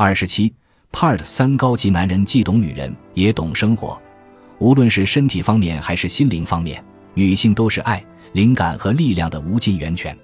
二十七 part 三高级男人既懂女人也懂生活。无论是身体方面还是心灵方面女性都是爱灵感和力量的无尽源泉。